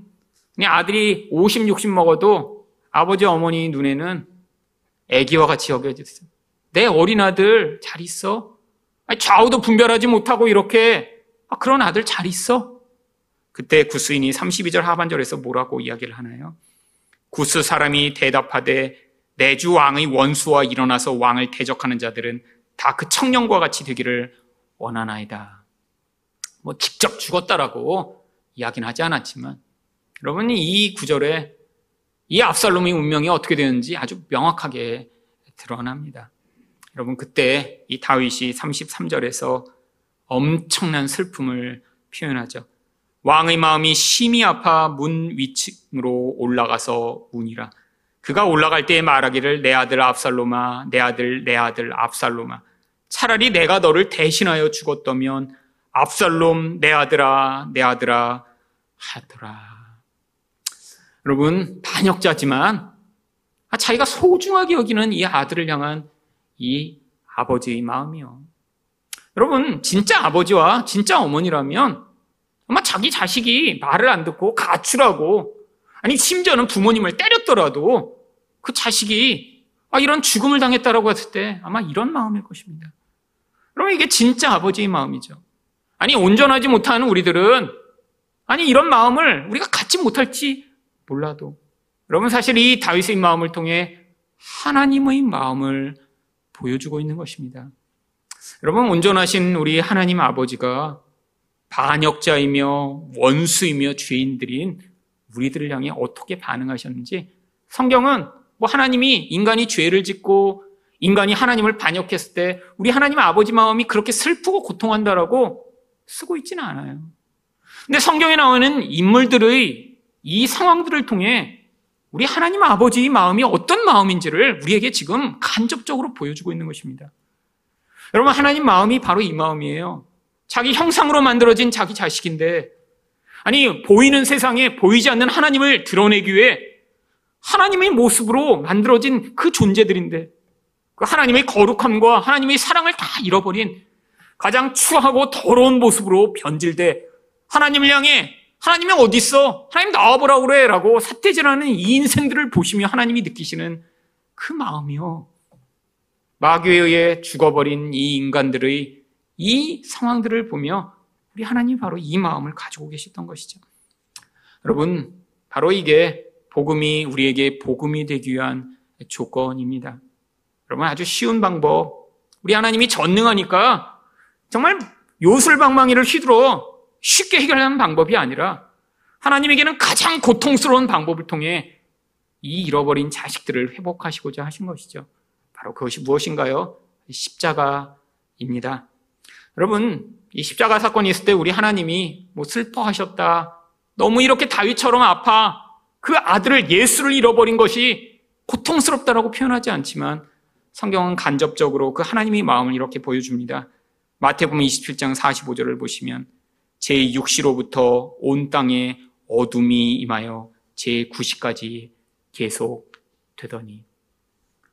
그냥 아들이 50, 60 먹어도 아버지, 어머니 눈에는 애기와 같이 여겨졌어요. 내 어린 아들 잘 있어? 좌우도 분별하지 못하고 이렇게 아, 그런 아들 잘 있어? 그때 구스인이 32절 하반절에서 뭐라고 이야기를 하나요? 구스 사람이 대답하되 내주 왕의 원수와 일어나서 왕을 대적하는 자들은 다 그 청년과 같이 되기를 원하나이다. 뭐 직접 죽었다라고 이야기는 하지 않았지만 여러분이 이 구절에 이 압살롬의 운명이 어떻게 되는지 아주 명확하게 드러납니다. 여러분 그때 이 다윗이 33절에서 엄청난 슬픔을 표현하죠. 왕의 마음이 심히 아파 문 위층으로 올라가서 문이라. 그가 올라갈 때에 말하기를 내 아들 압살로마, 내 아들, 내 아들 압살로마. 차라리 내가 너를 대신하여 죽었다면 압살롬, 내 아들아, 내 아들아 하더라. 여러분, 반역자지만 자기가 소중하게 여기는 이 아들을 향한 이 아버지의 마음이요. 여러분, 진짜 아버지와 진짜 어머니라면 아마 자기 자식이 말을 안 듣고 가출하고 아니 심지어는 부모님을 때렸더라도 그 자식이 아, 이런 죽음을 당했다라고 했을 때 아마 이런 마음일 것입니다. 그럼 이게 진짜 아버지의 마음이죠. 아니 온전하지 못하는 우리들은 아니 이런 마음을 우리가 갖지 못할지 몰라도 여러분 사실 이 다윗의 마음을 통해 하나님의 마음을 보여주고 있는 것입니다. 여러분, 온전하신 우리 하나님 아버지가 반역자이며 원수이며 죄인들인 우리들을 향해 어떻게 반응하셨는지 성경은 뭐 하나님이 인간이 죄를 짓고 인간이 하나님을 반역했을 때 우리 하나님 아버지 마음이 그렇게 슬프고 고통한다라고 쓰고 있지는 않아요. 근데 성경에 나오는 인물들의 이 상황들을 통해 우리 하나님 아버지의 마음이 어떤 마음인지를 우리에게 지금 간접적으로 보여주고 있는 것입니다. 여러분, 하나님 마음이 바로 이 마음이에요. 자기 형상으로 만들어진 자기 자식인데, 아니, 보이는 세상에 보이지 않는 하나님을 드러내기 위해 하나님의 모습으로 만들어진 그 존재들인데, 그 하나님의 거룩함과 하나님의 사랑을 다 잃어버린 가장 추하고 더러운 모습으로 변질돼 하나님을 향해 하나님이 어디 있어? 하나님 나와보라 그래. 라고 사태질하는 이 인생들을 보시며 하나님이 느끼시는 그 마음이요. 마귀에 의해 죽어버린 이 인간들의 이 상황들을 보며 우리 하나님 바로 이 마음을 가지고 계셨던 것이죠. 여러분, 바로 이게 복음이 우리에게 복음이 되기 위한 조건입니다. 여러분, 아주 쉬운 방법. 우리 하나님이 전능하니까 정말 요술방망이를 휘두러 쉽게 해결하는 방법이 아니라 하나님에게는 가장 고통스러운 방법을 통해 이 잃어버린 자식들을 회복하시고자 하신 것이죠. 바로 그것이 무엇인가요? 십자가입니다. 여러분, 이 십자가 사건이 있을 때 우리 하나님이 뭐 슬퍼하셨다. 너무 이렇게 다윗처럼 아파. 그 아들을 예수를 잃어버린 것이 고통스럽다라고 표현하지 않지만 성경은 간접적으로 그 하나님의 마음을 이렇게 보여줍니다. 마태복음 27장 45절을 보시면 제6시로부터 온 땅에 어둠이 임하여 제9시까지 계속 되더니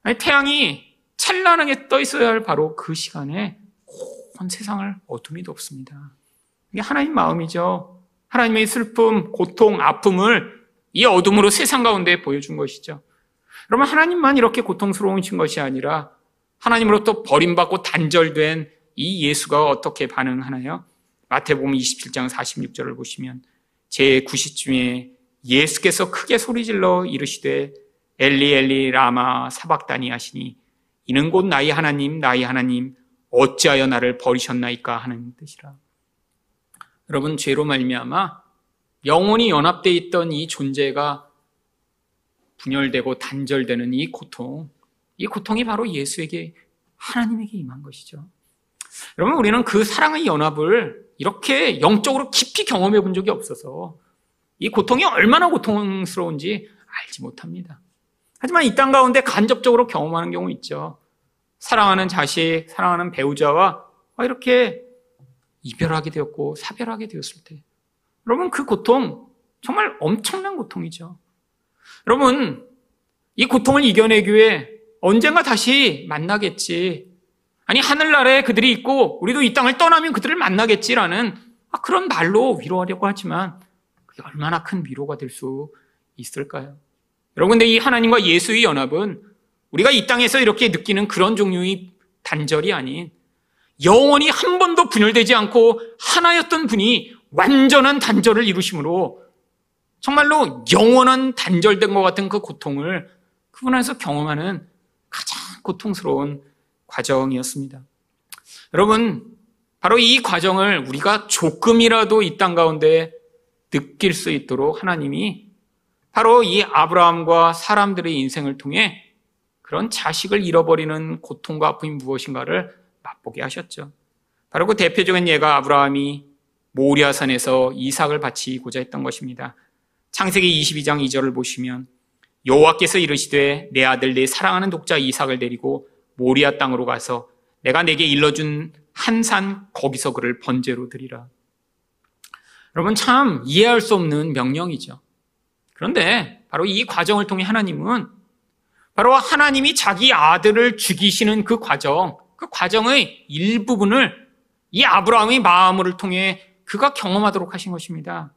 아니, 태양이 찬란하게 떠 있어야 할 바로 그 시간에 온 세상을 어둠이 덮습니다. 이게 하나님 마음이죠. 하나님의 슬픔, 고통, 아픔을 이 어둠으로 세상 가운데 보여준 것이죠. 그러면 하나님만 이렇게 고통스러우신 것이 아니라 하나님으로부터 버림받고 단절된 이 예수가 어떻게 반응하나요? 마태복음 27장 46절을 보시면 제9시쯤에 예수께서 크게 소리질러 이르시되 엘리 엘리 라마 사박다니 하시니 이는 곧 나의 하나님 나의 하나님 어찌하여 나를 버리셨나이까 하는 뜻이라. 여러분 죄로 말미암아 영원히 연합되어 있던 이 존재가 분열되고 단절되는 이 고통, 이 고통이 바로 예수에게 하나님에게 임한 것이죠. 여러분 우리는 그 사랑의 연합을 이렇게 영적으로 깊이 경험해 본 적이 없어서 이 고통이 얼마나 고통스러운지 알지 못합니다. 하지만 이 땅 가운데 간접적으로 경험하는 경우 있죠. 사랑하는 자식, 사랑하는 배우자와 이렇게 이별하게 되었고 사별하게 되었을 때 여러분 그 고통 정말 엄청난 고통이죠. 여러분 이 고통을 이겨내기 위해 언젠가 다시 만나겠지. 아니 하늘나라에 그들이 있고 우리도 이 땅을 떠나면 그들을 만나겠지라는 아, 그런 말로 위로하려고 하지만 그게 얼마나 큰 위로가 될 수 있을까요? 여러분 근데 이 하나님과 예수의 연합은 우리가 이 땅에서 이렇게 느끼는 그런 종류의 단절이 아닌 영원히 한 번도 분열되지 않고 하나였던 분이 완전한 단절을 이루심으로 정말로 영원한 단절된 것 같은 그 고통을 그분 안에서 경험하는 가장 고통스러운 과정이었습니다. 여러분, 바로 이 과정을 우리가 조금이라도 이 땅 가운데 느낄 수 있도록 하나님이 바로 이 아브라함과 사람들의 인생을 통해 그런 자식을 잃어버리는 고통과 아픔이 무엇인가를 맛보게 하셨죠. 바로 그 대표적인 예가 아브라함이 모리아산에서 이삭을 바치고자 했던 것입니다. 창세기 22장 2절을 보시면 여호와께서 이르시되 내 아들 내 사랑하는 독자 이삭을 데리고 모리아 땅으로 가서 내가 내게 일러준 한 산 거기서 그를 번제로 드리라. 여러분 참 이해할 수 없는 명령이죠. 그런데 바로 이 과정을 통해 하나님은 바로 하나님이 자기 아들을 죽이시는 그 과정, 그 과정의 일부분을 이 아브라함의 마음을 통해 그가 경험하도록 하신 것입니다.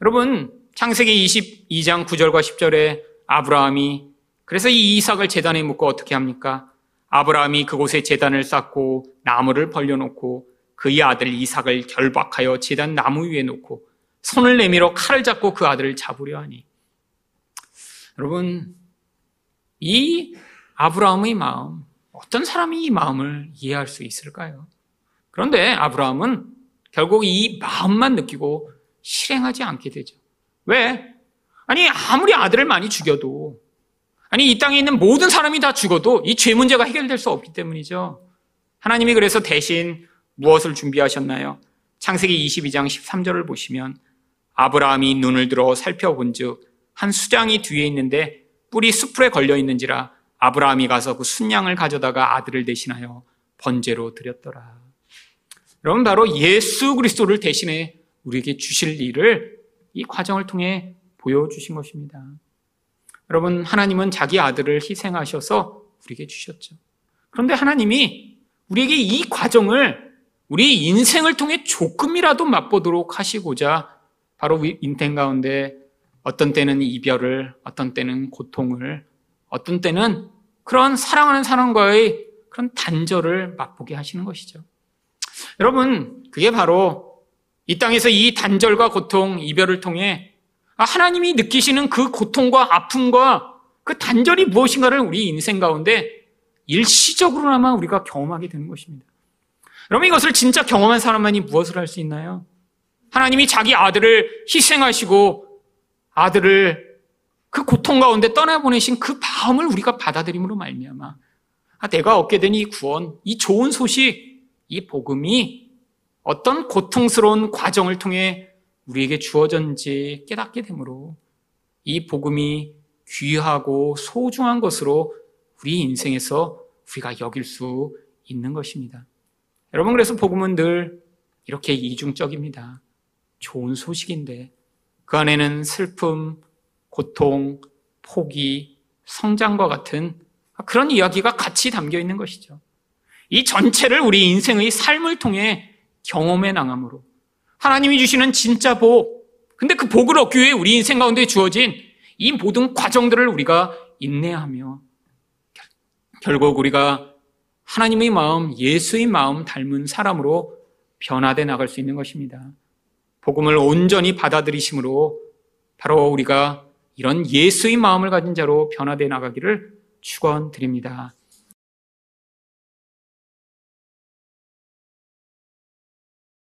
여러분, 창세기 22장 9절과 10절에 아브라함이 그래서 이 이삭을 재단에 묻고 어떻게 합니까? 아브라함이 그곳에 재단을 쌓고 나무를 벌려놓고 그의 아들 이삭을 결박하여 재단 나무 위에 놓고 손을 내밀어 칼을 잡고 그 아들을 잡으려 하니 여러분 이 아브라함의 마음 어떤 사람이 이 마음을 이해할 수 있을까요? 그런데 아브라함은 결국 이 마음만 느끼고 실행하지 않게 되죠. 왜? 아니 아무리 아들을 많이 죽여도 아니 이 땅에 있는 모든 사람이 다 죽어도 이 죄 문제가 해결될 수 없기 때문이죠. 하나님이 그래서 대신 무엇을 준비하셨나요? 창세기 22장 13절을 보시면 아브라함이 눈을 들어 살펴본 즉 한 수장이 뒤에 있는데 뿔이 수풀에 걸려 있는지라 아브라함이 가서 그 순양을 가져다가 아들을 대신하여 번제로 드렸더라. 여러분 바로 예수 그리스도를 대신해 우리에게 주실 일을 이 과정을 통해 보여주신 것입니다. 여러분 하나님은 자기 아들을 희생하셔서 우리에게 주셨죠. 그런데 하나님이 우리에게 이 과정을 우리 인생을 통해 조금이라도 맛보도록 하시고자 바로 인생 가운데 어떤 때는 이별을, 어떤 때는 고통을, 어떤 때는 그런 사랑하는 사람과의 그런 단절을 맛보게 하시는 것이죠. 여러분, 그게 바로 이 땅에서 이 단절과 고통, 이별을 통해 하나님이 느끼시는 그 고통과 아픔과 그 단절이 무엇인가를 우리 인생 가운데 일시적으로나마 우리가 경험하게 되는 것입니다. 여러분 이것을 진짜 경험한 사람만이 무엇을 할 수 있나요? 하나님이 자기 아들을 희생하시고 아들을 그 고통 가운데 떠나보내신 그 마음을 우리가 받아들임으로 말미암아 아, 내가 얻게 된 이 구원, 이 좋은 소식, 이 복음이 어떤 고통스러운 과정을 통해 우리에게 주어졌는지 깨닫게 되므로 이 복음이 귀하고 소중한 것으로 우리 인생에서 우리가 여길 수 있는 것입니다. 여러분, 그래서 복음은 늘 이렇게 이중적입니다. 좋은 소식인데 그 안에는 슬픔, 고통, 포기, 성장과 같은 그런 이야기가 같이 담겨 있는 것이죠. 이 전체를 우리 인생의 삶을 통해 경험해 나감으로 하나님이 주시는 진짜 복, 근데 그 복을 얻기 위해 우리 인생 가운데 주어진 이 모든 과정들을 우리가 인내하며 결국 우리가 하나님의 마음, 예수의 마음 닮은 사람으로 변화돼 나갈 수 있는 것입니다. 복음을 온전히 받아들이심으로 바로 우리가 이런 예수의 마음을 가진 자로 변화돼 나가기를 축원드립니다.